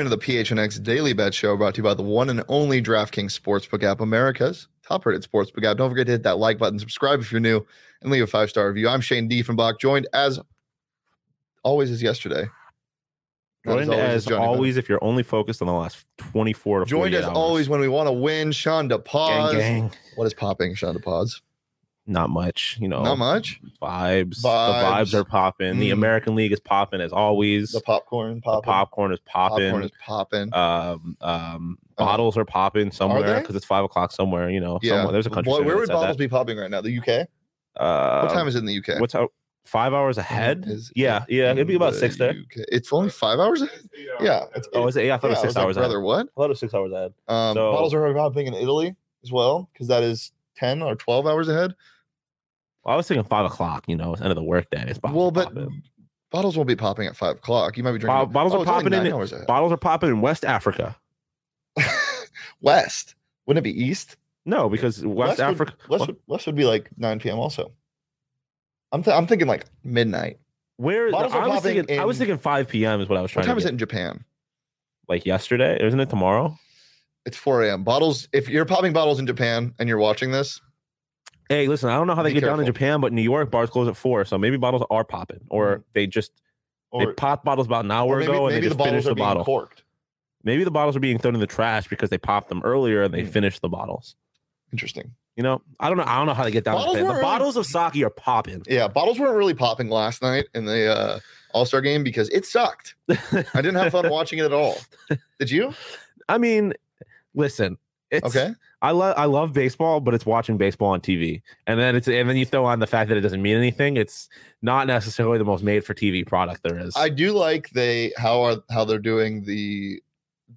Welcome into the PHNX Daily Bet Show brought to you by the one and only DraftKings Sportsbook app, America's top rated sportsbook app. Don't forget to hit that like button, subscribe if you're new, and leave a five star review. I'm Shane Diefenbach, joined as always as yesterday. Joined as Johnny Bennett. always, if you're only focused on the last 24 to Joined as hours. always when we want to win, Sean DePaz. Gang, gang. What is popping, Sean DePaz? Not much, you know. Not much. Vibes. Vibes. The vibes are popping. The Mm. American League is popping as always. The popcorn The popcorn is popping. Popcorn is popping. um, um, Uh, bottles are popping somewhere because it's five o'clock somewhere. You know, yeah. somewhere. There's a country. What- where would bottles that. be popping right now? The UK? Uh, what time is it in the UK? What's out? Five hours ahead. Is yeah, yeah. It'd be about in six the there. UK? It's only five hours ahead? Yeah. It's, Oh, is it? Yeah, I thought yeah, it was six was like, hours ahead. brother, what? I thought it was six hours ahead. Um, So- bottles are popping in Italy as well because that is 10 or 12 hours ahead. Well, I was thinking five o'clock. You know, it's end of the workday. It's bottles well, but popping. bottles won't be popping at five o'clock. You might be drinking. Bo- bottles oh, are popping in nine it. hours ahead. bottles are popping in West Africa. West. Wouldn't it be East? No, because West, would- Africa. West, would, West would be like 9 p.m. also. I'm, th- I'm thinking like midnight. Where bottles I was thinking? I was thinking five p.m. is what I was What trying time to is it in Japan? Like yesterday, isn't it tomorrow? It's 4 a.m. Bottles, if you're popping bottles in Japan and you're watching this, Hey, listen, I don't know how they Be get down in. Japan, but New York bars close at four, so maybe bottles are popping, or Mhm. they just they or, popped bottles about an hour maybe, ago and they the just finished are the being bottle. corked. Maybe the bottles are being thrown in the trash because they popped them earlier and they Mm. finished the bottles. Interesting. You know, I don't know. I don't know how they get down. Bottles. The really- bottles of sake are popping. Yeah, bottles weren't really popping last night in the uh, All Star game because it sucked. I didn't have fun watching it at all. Did you? I mean, listen, it's Okay. I love I love baseball, but it's watching baseball on TV, and then it's and then you throw on the fact that it doesn't mean anything. It's not necessarily the most made for TV product there is. I do like they how are how they're doing the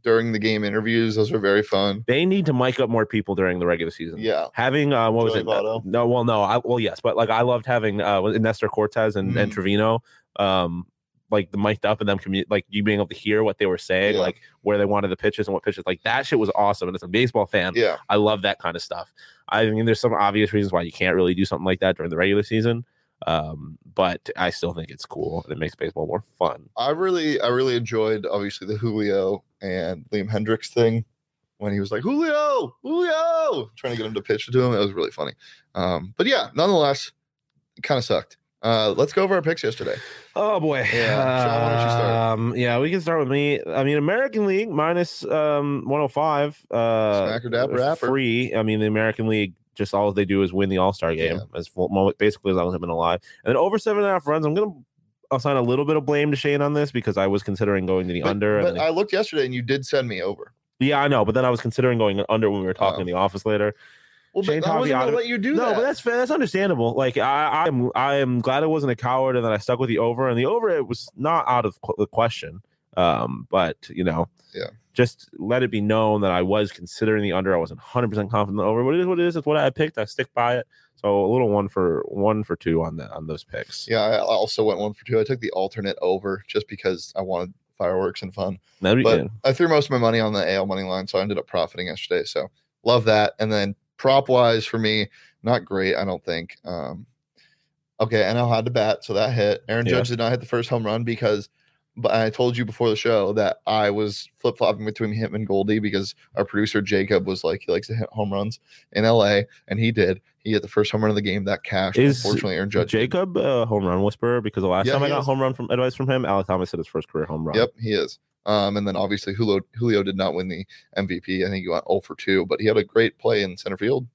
during the game interviews. Those are very fun. they need to mic up more people during the regular season. Yeah. Having uh, what was Joey it? Votto? No, well, no, I well, yes, but like I loved having uh was Nestor Cortes and, and Mhm. Trevino, um, like the mic'd up and them commu- like you being able to hear what they were saying, Yeah. like where they wanted the pitches and what pitches, like that shit was awesome. And as a baseball fan, Yeah. I love that kind of stuff. I mean, there's some obvious reasons why you can't really do something like that during the regular season, um, but I still think it's cool and it makes baseball more fun. I really I really enjoyed obviously the Julio and Liam Hendriks thing when he was like Julio, Julio, trying to get him to pitch to him. It was really funny. Um, but yeah, nonetheless, it kind of sucked. Uh, let's go over our picks yesterday. Oh boy. Yeah, Sean, why don't you start? Um, yeah, we can start with me. I mean, American League minus um 105. Uh Smacker dapper rapper. free. I mean, the American League just all they do is win the All Star game Yeah. as full, basically as long as I've been alive. And then over seven and a half runs. I'm gonna assign a little bit of blame to Shane on this because I was considering going to the But, under. but I looked yesterday and you did send me over. yeah, I know, but then I was considering going under when we were talking Oh. in the office later. Well, Shane but I wasn't gonna let you do no, that. but that's fair. That's understandable. Like I, I'm, I am glad I wasn't a coward and that I stuck with the over. And the over, it was not out of the question. Um, but you know, Yeah. just let it be known that I was considering the under. I wasn't 100 percent confident the over. But it is what it is. It's what I picked. I stick by it. So a little one for one for two on that on those picks. yeah, I also went one for two. I took the alternate over just because I wanted fireworks and fun. That'd be But good. I threw most of my money on the AL money line, so I ended up profiting yesterday. So love that. And then prop wise for me, not great, I don't think. Um, okay, NL had to bat, so that hit. Aaron Yeah. Judge did not hit the first home run because, but I told you before the show that I was flip flopping between him and Goldie because our producer Jacob was like he likes to hit home runs in LA, and he did. He hit the first home run of the game that cashed. Is Unfortunately, Aaron Judge. Jacob uh, home run whisperer because the last Yeah, time I got is. home run from advice from him, Alek Thomas hit his first career home run. Yep, he is. Um, and then obviously Julio Julio did not win the MVP. I think he went 0 for 2, but he had a great play in center field.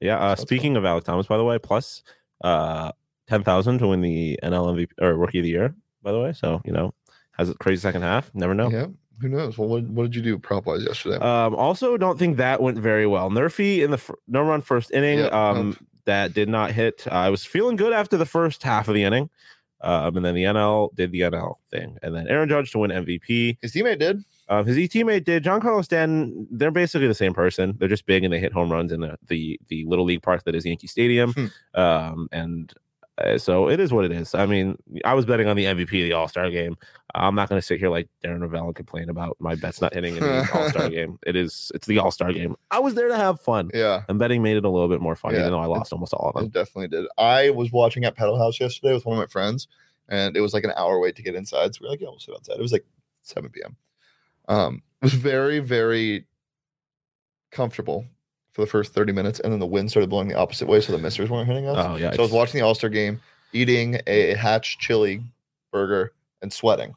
Yeah. Uh, speaking of Alek Thomas, by the way, plus uh, ten thousand to win the NL MVP or Rookie of the Year. By the way, so you know has a crazy second half. Never know. Yeah, who knows? Well, what, what did you do prop wise yesterday? Um, also, don't think that went very well. Nerfy in the fir- no run first inning. Yeah, um, that did not hit. I was feeling good after the first half of the inning. Um, and then the NL did the NL thing, and then Aaron Judge to win MVP. His teammate did. Um, his teammate did. Giancarlo Stanton. They're basically the same person. They're just big and they hit home runs in the the, the little league park that is Yankee Stadium. Hmm. Um, and so it is what it is. I mean, I was betting on the MVP of the All Star game. I'm not going to sit here like Darren Rovell and complain about my bets not hitting in the All Star game. It is it's the All Star game. I was there to have fun. Yeah, And betting made it a little bit more fun, Yeah. even though I lost almost all of them. it definitely did. I was watching at Pedal Haus yesterday with one of my friends, and it was like an hour wait to get inside. So we are like, yeah, we'll sit outside. It was like 7 p.m. Um, it was very very comfortable for the first 30 minutes, and then the wind started blowing the opposite way, so the misters weren't hitting us. Oh yeah. So I was watching the All Star game, eating a Hatch chili burger and sweating,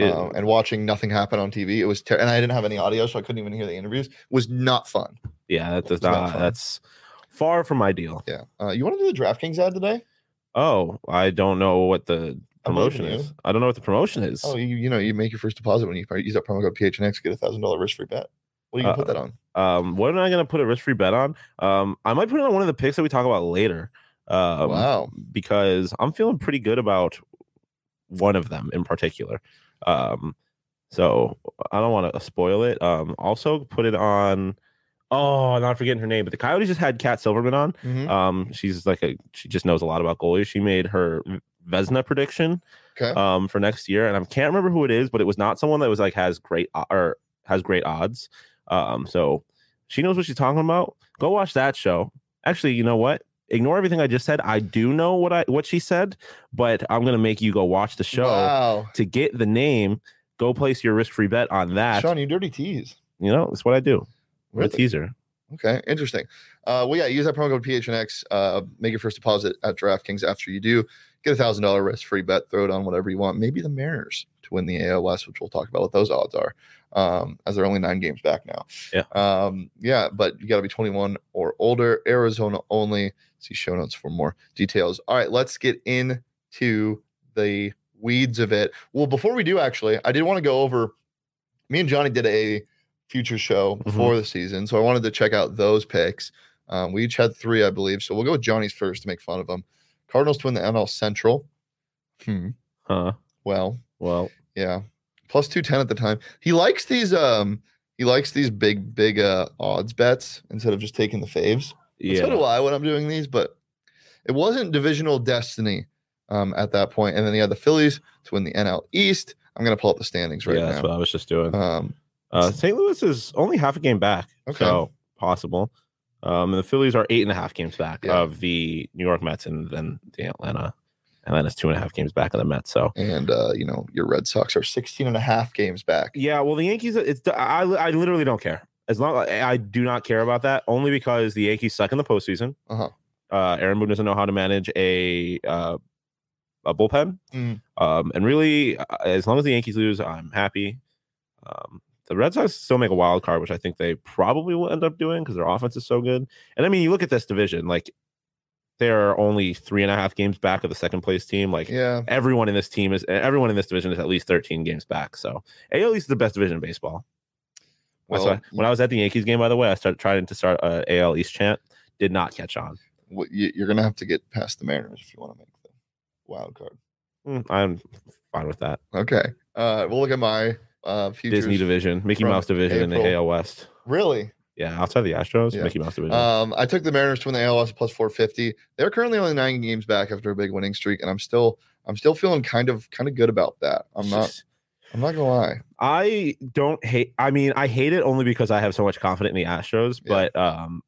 um, and watching nothing happen on TV. It was ter- and I didn't have any audio, so I couldn't even hear the interviews. It was not fun. yeah, that does not not. That's far from ideal. Yeah. Uh, you want to do the DraftKings ad today? Oh, I don't know what the promotion you. is. I don't know what the promotion is. Oh, you, you know, you make your first deposit when you use that promo code PHNX, get a thousand dollar risk free bet. What are you Uh, put that on? Um, what am I going to put a risk free bet on? Um, I might put it on one of the picks that we talk about later. Um, wow. because I'm feeling pretty good about one of them in particular. Um, so I don't want to spoil it. Um, also put it on. Oh, I'm not forgetting her name, but the Coyotes just had Cat Silverman on. Mhm. Um, she's like a she just knows a lot about goalies. She made her Vezina prediction Okay. um for next year, and I can't remember who it is, but it was not someone that was like has great or has great odds. Um, so she knows what she's talking about. Go watch that show. Actually, you know what? Ignore everything I just said. I do know what I what she said, but I'm gonna make you go watch the show Wow. to get the name. Go place your risk free bet on that. Sean, you dirty tease. You know, that's what I do. We're a teaser. Okay, interesting. Uh, well, yeah, use that promo code PHNX. Uh, make your first deposit at DraftKings. After you do, get a thousand dollar risk free bet. Throw it on whatever you want. Maybe the Mariners to win the AL West, which we'll talk about what those odds are, um, as they're only nine games back now. Yeah. Um, yeah, but you got to be 21 or older. Arizona only. See show notes for more details. All right, let's get into the weeds of it. Well, before we do, actually, I did want to go over. Me and Johnny did a future show before the season, so I wanted to check out those picks. Um, we each had three, I believe. So we'll go with Johnny's first to make fun of him. Cardinals to win the NL Central. Hmm. Huh. Well, Well, yeah, plus two ten at the time. He likes these. Um, he likes these big, big uh odds bets instead of just taking the faves. Yeah. So do I when I'm doing these, but it wasn't divisional destiny um, at that point. And then he had the Phillies to win the NL East. I'm gonna pull up the standings right now. yeah, that's what. I was just doing. Um, Uh, St. Louis is only half a game back, Okay. so possible. Um, and the Phillies are eight and a half games back Yeah. of the New York Mets, and then the Atlanta. Atlanta's two and a half games back of the Mets. So and uh, you know your Red Sox are 16 and a half games back. yeah, well, the Yankees. It's I I literally don't care as long I do not care about that only because the Yankees suck in the postseason. Uh-huh. Uh, Aaron Boone doesn't know how to manage a uh, a bullpen. Mm. Um, and really, uh, as long as the Yankees lose, I'm happy. Um, the Red Sox still make a wild card, which I think they probably will end up doing because their offense is so good. And I mean, you look at this division, like they're only three and a half games back of the second place team. Like Yeah, everyone in this team is everyone in this division is at least 13 games back. So AL East is the best division in baseball. That's Well, why when I was at the Yankees game, by the way, I started trying to start a AL East chant. Did not catch on. you're gonna have to get past the Mariners if you want to make the wild card. Mm, I'm fine with that. Okay. Uh, we'll look at my uh. Disney division, Mickey Mouse division in the April. AL West. Really? Yeah, outside the Astros, Yeah. Mickey Mouse division. Um, I took the Mariners to win the ALS plus 450. They're currently only nine games back after a big winning streak, and I'm still I'm still feeling kind of kind of good about that. I'm not I'm not gonna lie. I don't hate. I mean, I hate it only because I have so much confidence in the Astros. Yeah. But um,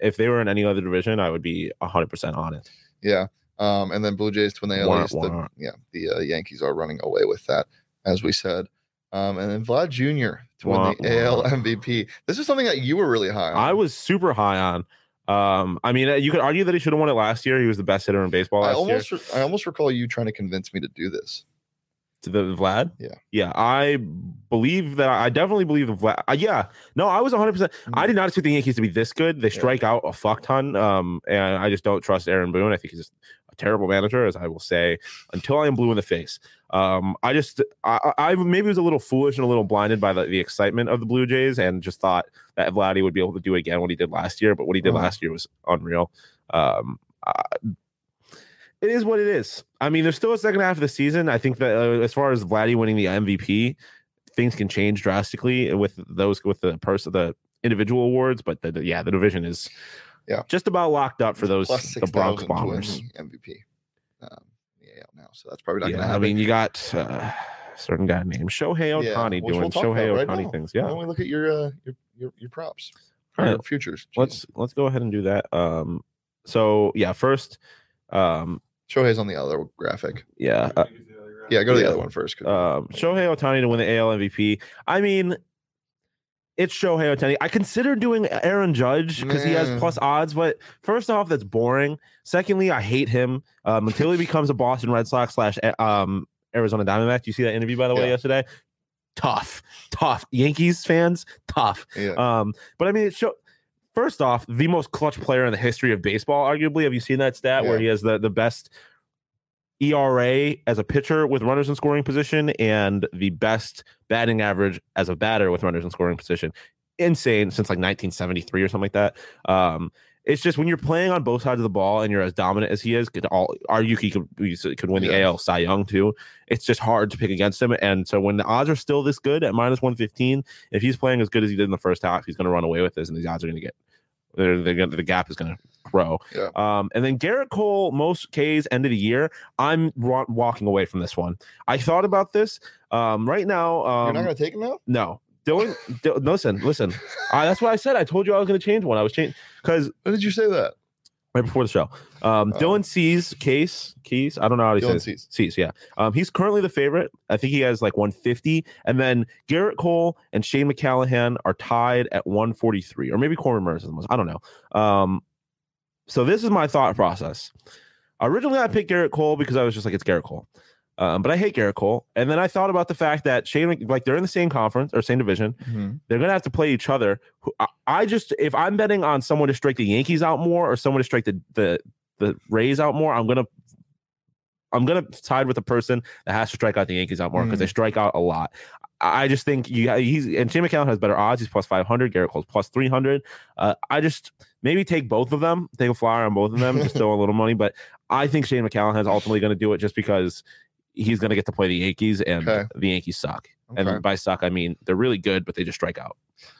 if they were in any other division, I would be hundred percent on it. Yeah. Um, and then Blue Jays to win the AL East. Yeah, the uh, Yankees are running away with that, as we said. Um, and then Vlad Jr. to win the AL. MVP. This is something that you were really high on. I was super high on. Um, I mean, you could argue that he should have won it last year. He was the best hitter in baseball I last almost year. I almost recall you trying to convince me to do this. To the Vlad, Yeah. yeah. I believe that. I definitely believe the Vlad. Uh, yeah, no, I was one hundred percent. I did not expect the Yankees to be this good. They Mm. Yeah. strike out a fuck ton. Um, and I just don't trust Aaron Boone. I think he's just a terrible manager, as I will say, until I am blue in the face. Um, I just, I, I maybe was a little foolish and a little blinded by the, the excitement of the Blue Jays, and just thought that Vladdy would be able to do again what he did last year. But what he did Uh-huh. last year was unreal. Um, I, it is what it is. I mean, there's still a second half of the season. I think that uh, as far as Vladdy winning the MVP, things can change drastically with those with the person the individual awards. But the, the- yeah, the division is Yeah. just about locked up for those Plus the Bronx 6,000 to win Bombers. MVP. Um, yeah, now, so that's probably not Yeah, gonna happen. I mean, you got uh, a certain guy named Shohei Yeah, Ohtani which doing we'll talk Shohei about right Ohtani now. things. Yeah, don't we look at your uh, your, your your props? All Your futures. Gene. let's let's go ahead and do that. Um, so yeah, first, um, Shohei's on the other graphic. yeah, uh, Yeah, go to the Yeah. other one first. 'cause- Um, Shohei Ohtani to win the AL MVP. I mean, it's Shohei Ohtani. I consider doing Aaron Judge because he has plus odds, but first off, that's boring. Secondly, I hate him um, until he becomes a Boston Red Sox slash um, Arizona Diamondback. Do you see that interview by the way Yeah. yesterday? Tough, tough. Yankees fans, tough. yeah. Um, but I mean, it show. First off, the most clutch player in the history of baseball, arguably. Have you seen that stat where he has the the best ERA as a pitcher with runners in scoring position and the best batting average as a batter with runners in scoring position? Insane since like 1973 or something like that. Um, it's just when you're playing on both sides of the ball and you're as dominant as he is, could all he could could win the Yeah. AL Cy Young too. It's just hard to pick against him. And so when the odds are still this good at minus 115, if he's playing as good as he did in the first half, he's going to run away with this, and these odds are going to get they're, they're gonna, the gap is going to grow. Yeah. Um, and then Gerrit Cole, most K's end of the year. I'm wa- walking away from this one. I thought about this. Um, right now, You're um, not gonna take him out. no. Dylan, Dylan, listen, listen. I, that's what I said. I told you I was going to change one. I was changing because When did you say that? Right before the show. Um, Oh. Dylan C's case, Keys. I don't know how to say Dylan it. Cease. Cease, yeah. Um, he's currently the favorite. I think he has like 150. And then Gerrit Cole and Shane McClanahan are tied at 143. Or maybe Corbin Burnes is the most. I don't know. Um, so this is my thought process. Originally, I picked Gerrit Cole because I was just like, it's Gerrit Cole. Um, but I hate Gerrit Cole. And then I thought about the fact that Shane, like they're in the same conference or same division. Mhm. They're gonna have to play each other. I, I just if I'm betting on someone to strike the Yankees out more or someone to strike the the the Rays out more, I'm gonna I'm gonna side with the person that has to strike out the Yankees out more because they strike out a lot. I just think you he's and Shane McCallum has better odds. He's plus five hundred. Gerrit Cole's plus three hundred. Uh, I just maybe take both of them, take a flyer on both of them, just throw a little money. But I think Shane McCallum is ultimately going to do it just because he's going to get to play the Yankees and Okay. the Yankees suck. Okay. And by suck, I mean they're really good, but they just strike out.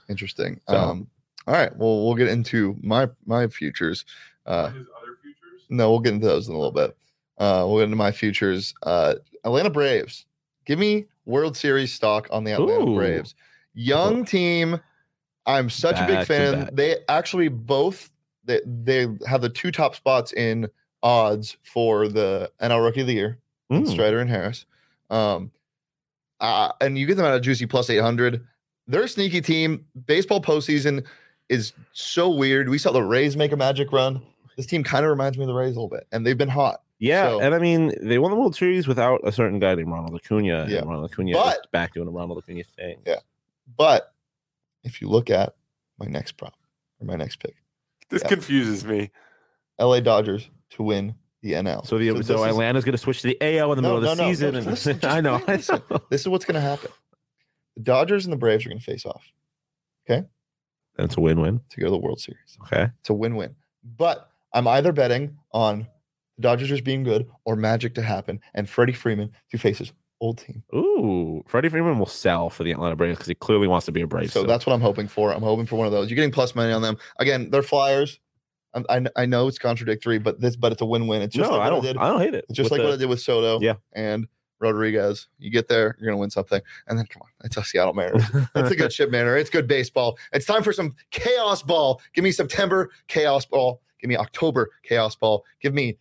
Interesting. So- Um, all right. Well, we'll get into my my futures. Uh, his other futures. no, we'll get into those in a little bit. Uh, we'll get into my futures. Uh, Atlanta Braves. Give me World Series stock on the Atlanta Ooh. Braves. Young team. I'm such a big fan. They actually both they, they have the two top spots in odds for the NL Rookie of the Year. Mm. Strider and Harris. Um, uh, and you get them at a juicy plus 800. They're a sneaky team. Baseball postseason is so weird. We saw the Rays make a magic run. This team kind of reminds me of the Rays a little bit, and they've been hot. Yeah, So- and I mean they won the World Series without a certain guy named Ronald Acuna. Yeah. and Ronald Acuna But- is back doing a Ronald Acuna thing. Yeah. But if you look at my next prop or my next pick, This Yeah. confuses me. LA Dodgers to win the NL. So the so, is- Atlanta's going to switch to the AL in the No, middle of the no, no, season, no, and listen, I know, I know. this is what's going to happen. The Dodgers and the Braves are going to face off Okay. That's a win-win. to go to the World Series. Okay. It's a win-win. But I'm either betting on the Dodgers just being good or magic to happen and Freddie Freeman to face his old team. Ooh, Freddie Freeman will sell for the Atlanta Braves because he clearly wants to be a Brave. So that's what I'm hoping for. I'm hoping for one of those. You're getting plus money on them. Again, they're flyers. I'm, I, know it's contradictory, but this but it's a win-win. It's just no, like I don't. did. I don't hate it. It's just With like what I did with Soto Yeah. and Rodriguez. You get there, you're gonna win something. And then come on, it's a Seattle Mariners. It's a good ship manner. It's good baseball. It's time for some chaos ball. Give me September chaos ball. Give me October chaos ball. Give me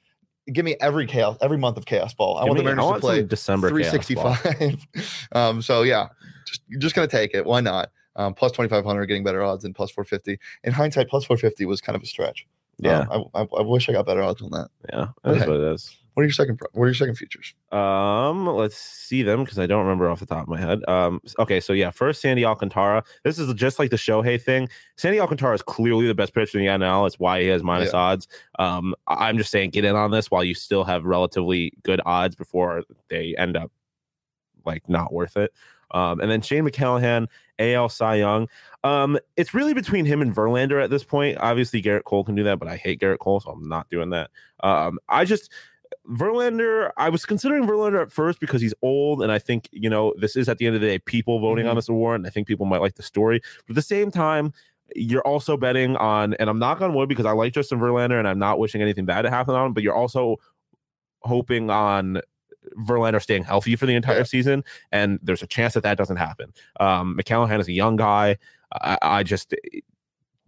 give me every chaos, every month of chaos ball. I Give want the me- Mariners to play December chaos ball. 365. um, so yeah, just you're just gonna take it. Why not? Um, plus 2500 getting better odds than plus 450. In hindsight, plus 450 was kind of a stretch. Yeah, Um, I, I, I wish I got better odds on that. yeah, that's Okay. what it is. What are your second? What are your second futures? Um, let's see them because I don't remember off the top of my head. Um, okay, so yeah, first Sandy Alcantara. This is just like the Shohei thing. Sandy Alcantara is clearly the best pitcher in the NL. It's why he has minus odds. Um, I'm just saying, get in on this while you still have relatively good odds before they end up like not worth it. Um, and then Shane McClanahan, AL Cy Young. Um, it's really between him and Verlander at this point. Obviously, Gerrit Cole can do that, but I hate Gerrit Cole, so I'm not doing that. Um, I just Verlander, I was considering Verlander at first because he's old, and I think you know this is at the end of the day people voting on Mhm. this award, and I think people might like the story. But at the same time, you're also betting on, and I'm knock on wood because I like Justin Verlander, and I'm not wishing anything bad to happen on him. But you're also hoping on Verlander staying healthy for the entire Yeah. season, and there's a chance that that doesn't happen. Um, McClanahan is a young guy. I, I just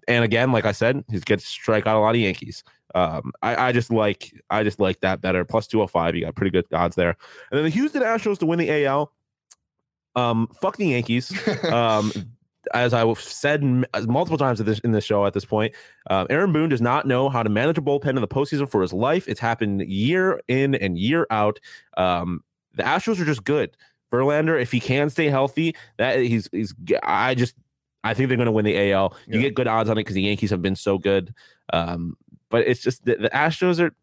and again, like I said, he's gets to strike out a lot of Yankees. Um, I, I just like I just like that better. Plus two hundred five, you got pretty good odds there. And then the Houston Astros to win the AL. Um, fuck the Yankees. Um, as I've said multiple times in this, in this show at this point, uh, Aaron Boone does not know how to manage a bullpen in the postseason for his life. It's happened year in and year out. Um, the Astros are just good. Verlander, if he can stay healthy, that he's he's. I just I think they're going to win the AL. You Yeah. get good odds on it because the Yankees have been so good. Um, but it's just the, the Astros are.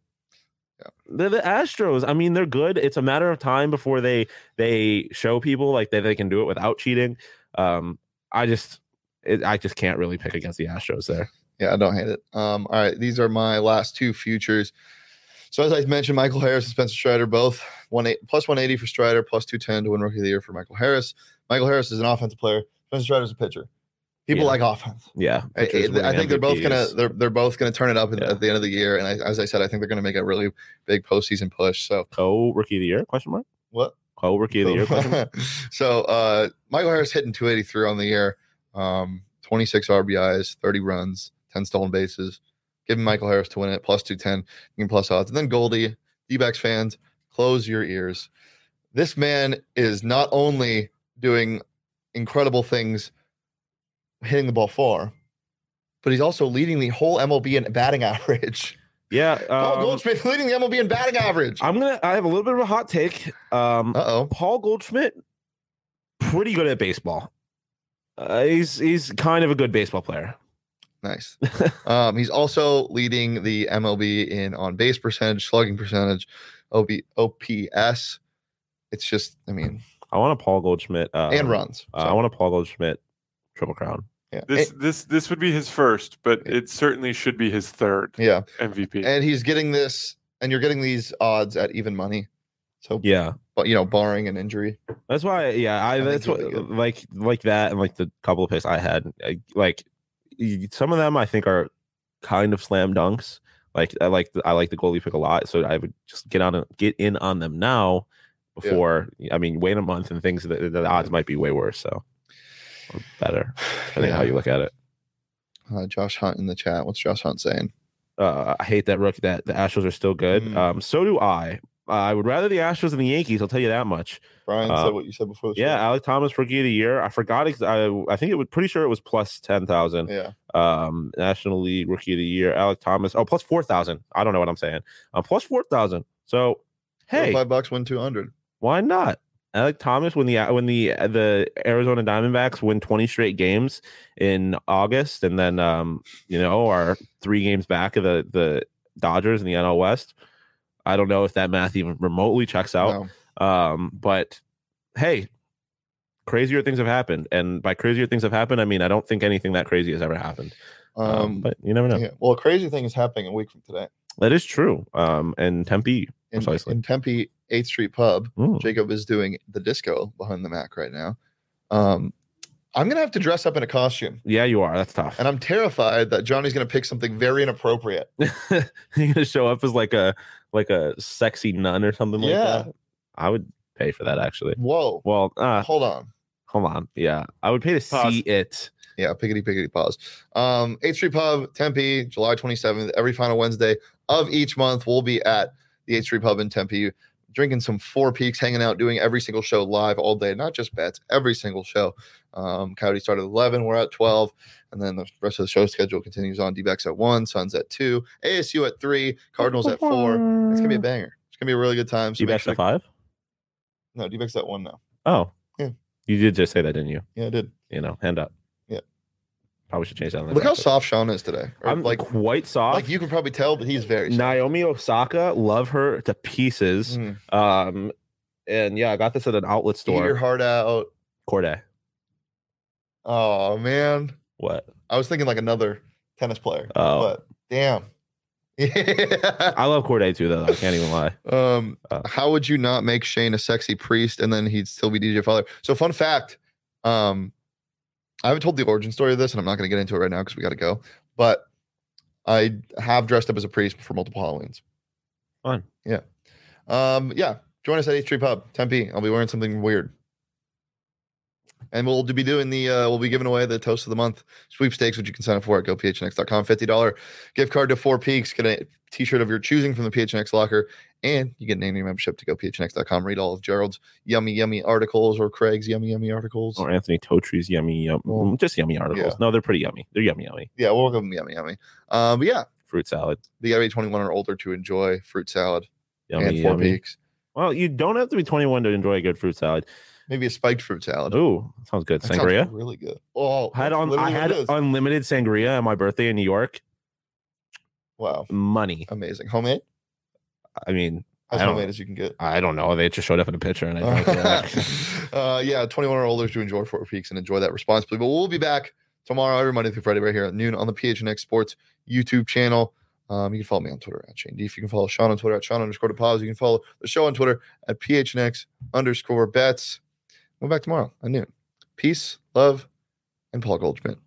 Yeah. The, the Astros, I mean, they're good. It's a matter of time before they they show people like that they can do it without cheating. Um, I just it, I just can't really pick against the Astros there. Yeah, I don't hate it. Um, all right, these are my last two futures. So as I mentioned, Michael Harris and Spencer Strider both one eight plus one eighty for Strider, plus two ten to win Rookie of the Year for Michael Harris. Michael Harris is an offensive player. Spencer Strider is a pitcher. People Yeah. like offense. Yeah, I, I think they're both gonna they're they're both gonna turn it up at, Yeah. at the end of the year. And I, as I said, I think they're gonna make a really big postseason push. So co rookie of the year question mark what? Co rookie of the year so uh Michael Harris hitting 283 on the year, um, 26 RBIs, 30 runs, 10 stolen bases. Giving Michael Harris to win it, plus 210, you can plus odds. And then Goldie, D fans, close your ears. This man is not only doing incredible things hitting the ball far, but he's also leading the whole MLB in batting average. Yeah, Paul um, Goldschmidt leading the MLB in batting average. I'm gonna. I have a little bit of a hot take. Um, Uh oh. Paul Goldschmidt, pretty good at baseball. Uh, he's he's kind of a good baseball player. Nice. um, he's also leading the MLB in on base percentage, slugging percentage, OB, OPS. It's just, I mean, I want a Paul Goldschmidt um, and runs. Uh, I want a Paul Goldschmidt triple crown. Yeah. This And- this this would be his first, but it certainly should be his third yeah. MVP. And he's getting this, and you're getting these odds at even money. So, Yeah, but you know, barring an injury. that's why. Yeah, I, I that's what like like that and like the couple of picks I had. I, like some of them, I think are kind of slam dunks. Like I like the, I like the goalie pick a lot, so I would just get on a, get in on them now before. I mean, wait a month and things. that the odds might be way worse. So or better, depending on how you look at it. Uh, Josh Hunt in the chat. What's Josh Hunt saying? uh, I hate that rookie. that the Astros are still good. Mm. Um, so do I. Uh, I would rather the Astros than the Yankees. I'll tell you that much. Brian Uh, said what you said before the Yeah, show. Alek Thomas rookie of the year. I forgot. Ex- I, I think it was pretty sure it was plus ten thousand. Yeah. Um, National League rookie of the year. Alek Thomas. Oh, plus four thousand. I don't know what I'm saying. Um, plus four thousand. So hey, Five bucks, win 200. why not? Alek Thomas when the when the the Arizona Diamondbacks win 20 straight games in August and then um you know are 3 games back of the the Dodgers in the NL West. I don't know if that math even remotely checks out. No. Um but hey, crazier things have happened and by crazier things have happened I mean I don't think anything that crazy has ever happened. Um, Um, but you never know. yeah. Well, a crazy thing is happening a week from today. That is true. Um and Tempe In, Precisely. in Tempe 8th Street Pub, Ooh. Jacob is doing the disco behind the Mac right now. Um, I'm gonna have to dress up in a costume, Yeah, you are. That's tough. and I'm terrified that Johnny's gonna pick something very inappropriate. You're gonna show up as like a like a sexy nun or something like Yeah. that. I would pay for that actually. Whoa! Well, uh, Hold on. hold on. Yeah, I would pay to Pause. see it. Yeah, piggity piggity pause. Um, 8th Street Pub, Tempe, July 27th. Every final Wednesday of each month, we'll be at the 8th Street Pub in Tempe, drinking some Four Peaks, hanging out, doing every single show live all day, not just bets, every single show. Um, Coyote started at 11, we're at 12, and then the rest of the show schedule continues on. D-backs at 1, Suns at 2, ASU at 3, Cardinals at 4. It's going to be a banger. It's going to be a really good time. So You make sure at five? No, D-backs at 1 now. Oh, Yeah. You did just say that, didn't you? Yeah, I did. You know, hand up. Probably should change that. Look how soft Sean is today. Or I'm like, quite soft. like you can probably tell, but he's very soft. Naomi Osaka, love her to pieces. Mm. Um, and yeah, I got this at an outlet store. Eat your heart out. Corday. Oh man, What? I was thinking like another tennis player. Oh. but damn. Yeah. I love Corday too, though. I can't even lie. Um, Uh. how would you not make Shane a sexy priest and then he'd still be DJ Father? So, fun fact. Um, I haven't told the origin story of this, and I'm not going to get into it right now because we got to go. But I have dressed up as a priest for multiple Halloweens. Fun. Yeah. Um, yeah. Join us at 8th Street Pub, Tempe. I'll be wearing something weird. And we'll be doing the uh, we'll be giving away the toast of the month sweepstakes, which you can sign up for at gophnx.com. Fifty dollar gift card to Four Peaks. T-shirt of your choosing from the PHNX locker, and you get an annual membership to gophnx.com. Read all of Gerald's yummy yummy articles or Craig's yummy yummy articles. Or Anthony Totry's yummy, yum, Well, just yummy articles. yeah. No, they're pretty yummy. They're yummy, yummy. Yeah, we'll them yummy yummy. Um, but yeah, Fruit salad, you gotta be 21 or older to enjoy fruit salad yummy, and Four yummy. Peaks. Well, you don't have to be 21 to enjoy a good fruit salad. Maybe a spiked fruit salad. Ooh, sounds good. That sounds Sangria. really good. Oh, I had on. I had unlimited sangria on my birthday in New York. Wow, Money. amazing. Homemade, I mean, as I homemade as you can get. I don't know. They just showed up in a picture, and I drank uh, yeah, 21 or older to enjoy Four Peaks and enjoy that responsibly. But we'll be back tomorrow, every Monday through Friday, right here at noon on the PHNX Sports YouTube channel. Um, you can follow me on Twitter at Shane Deef. You can follow Sean on Twitter at Sean underscore deposit. You can follow the show on Twitter at PHNX underscore bets. We'll be back tomorrow at noon. Peace, love, and Paul Goldschmidt.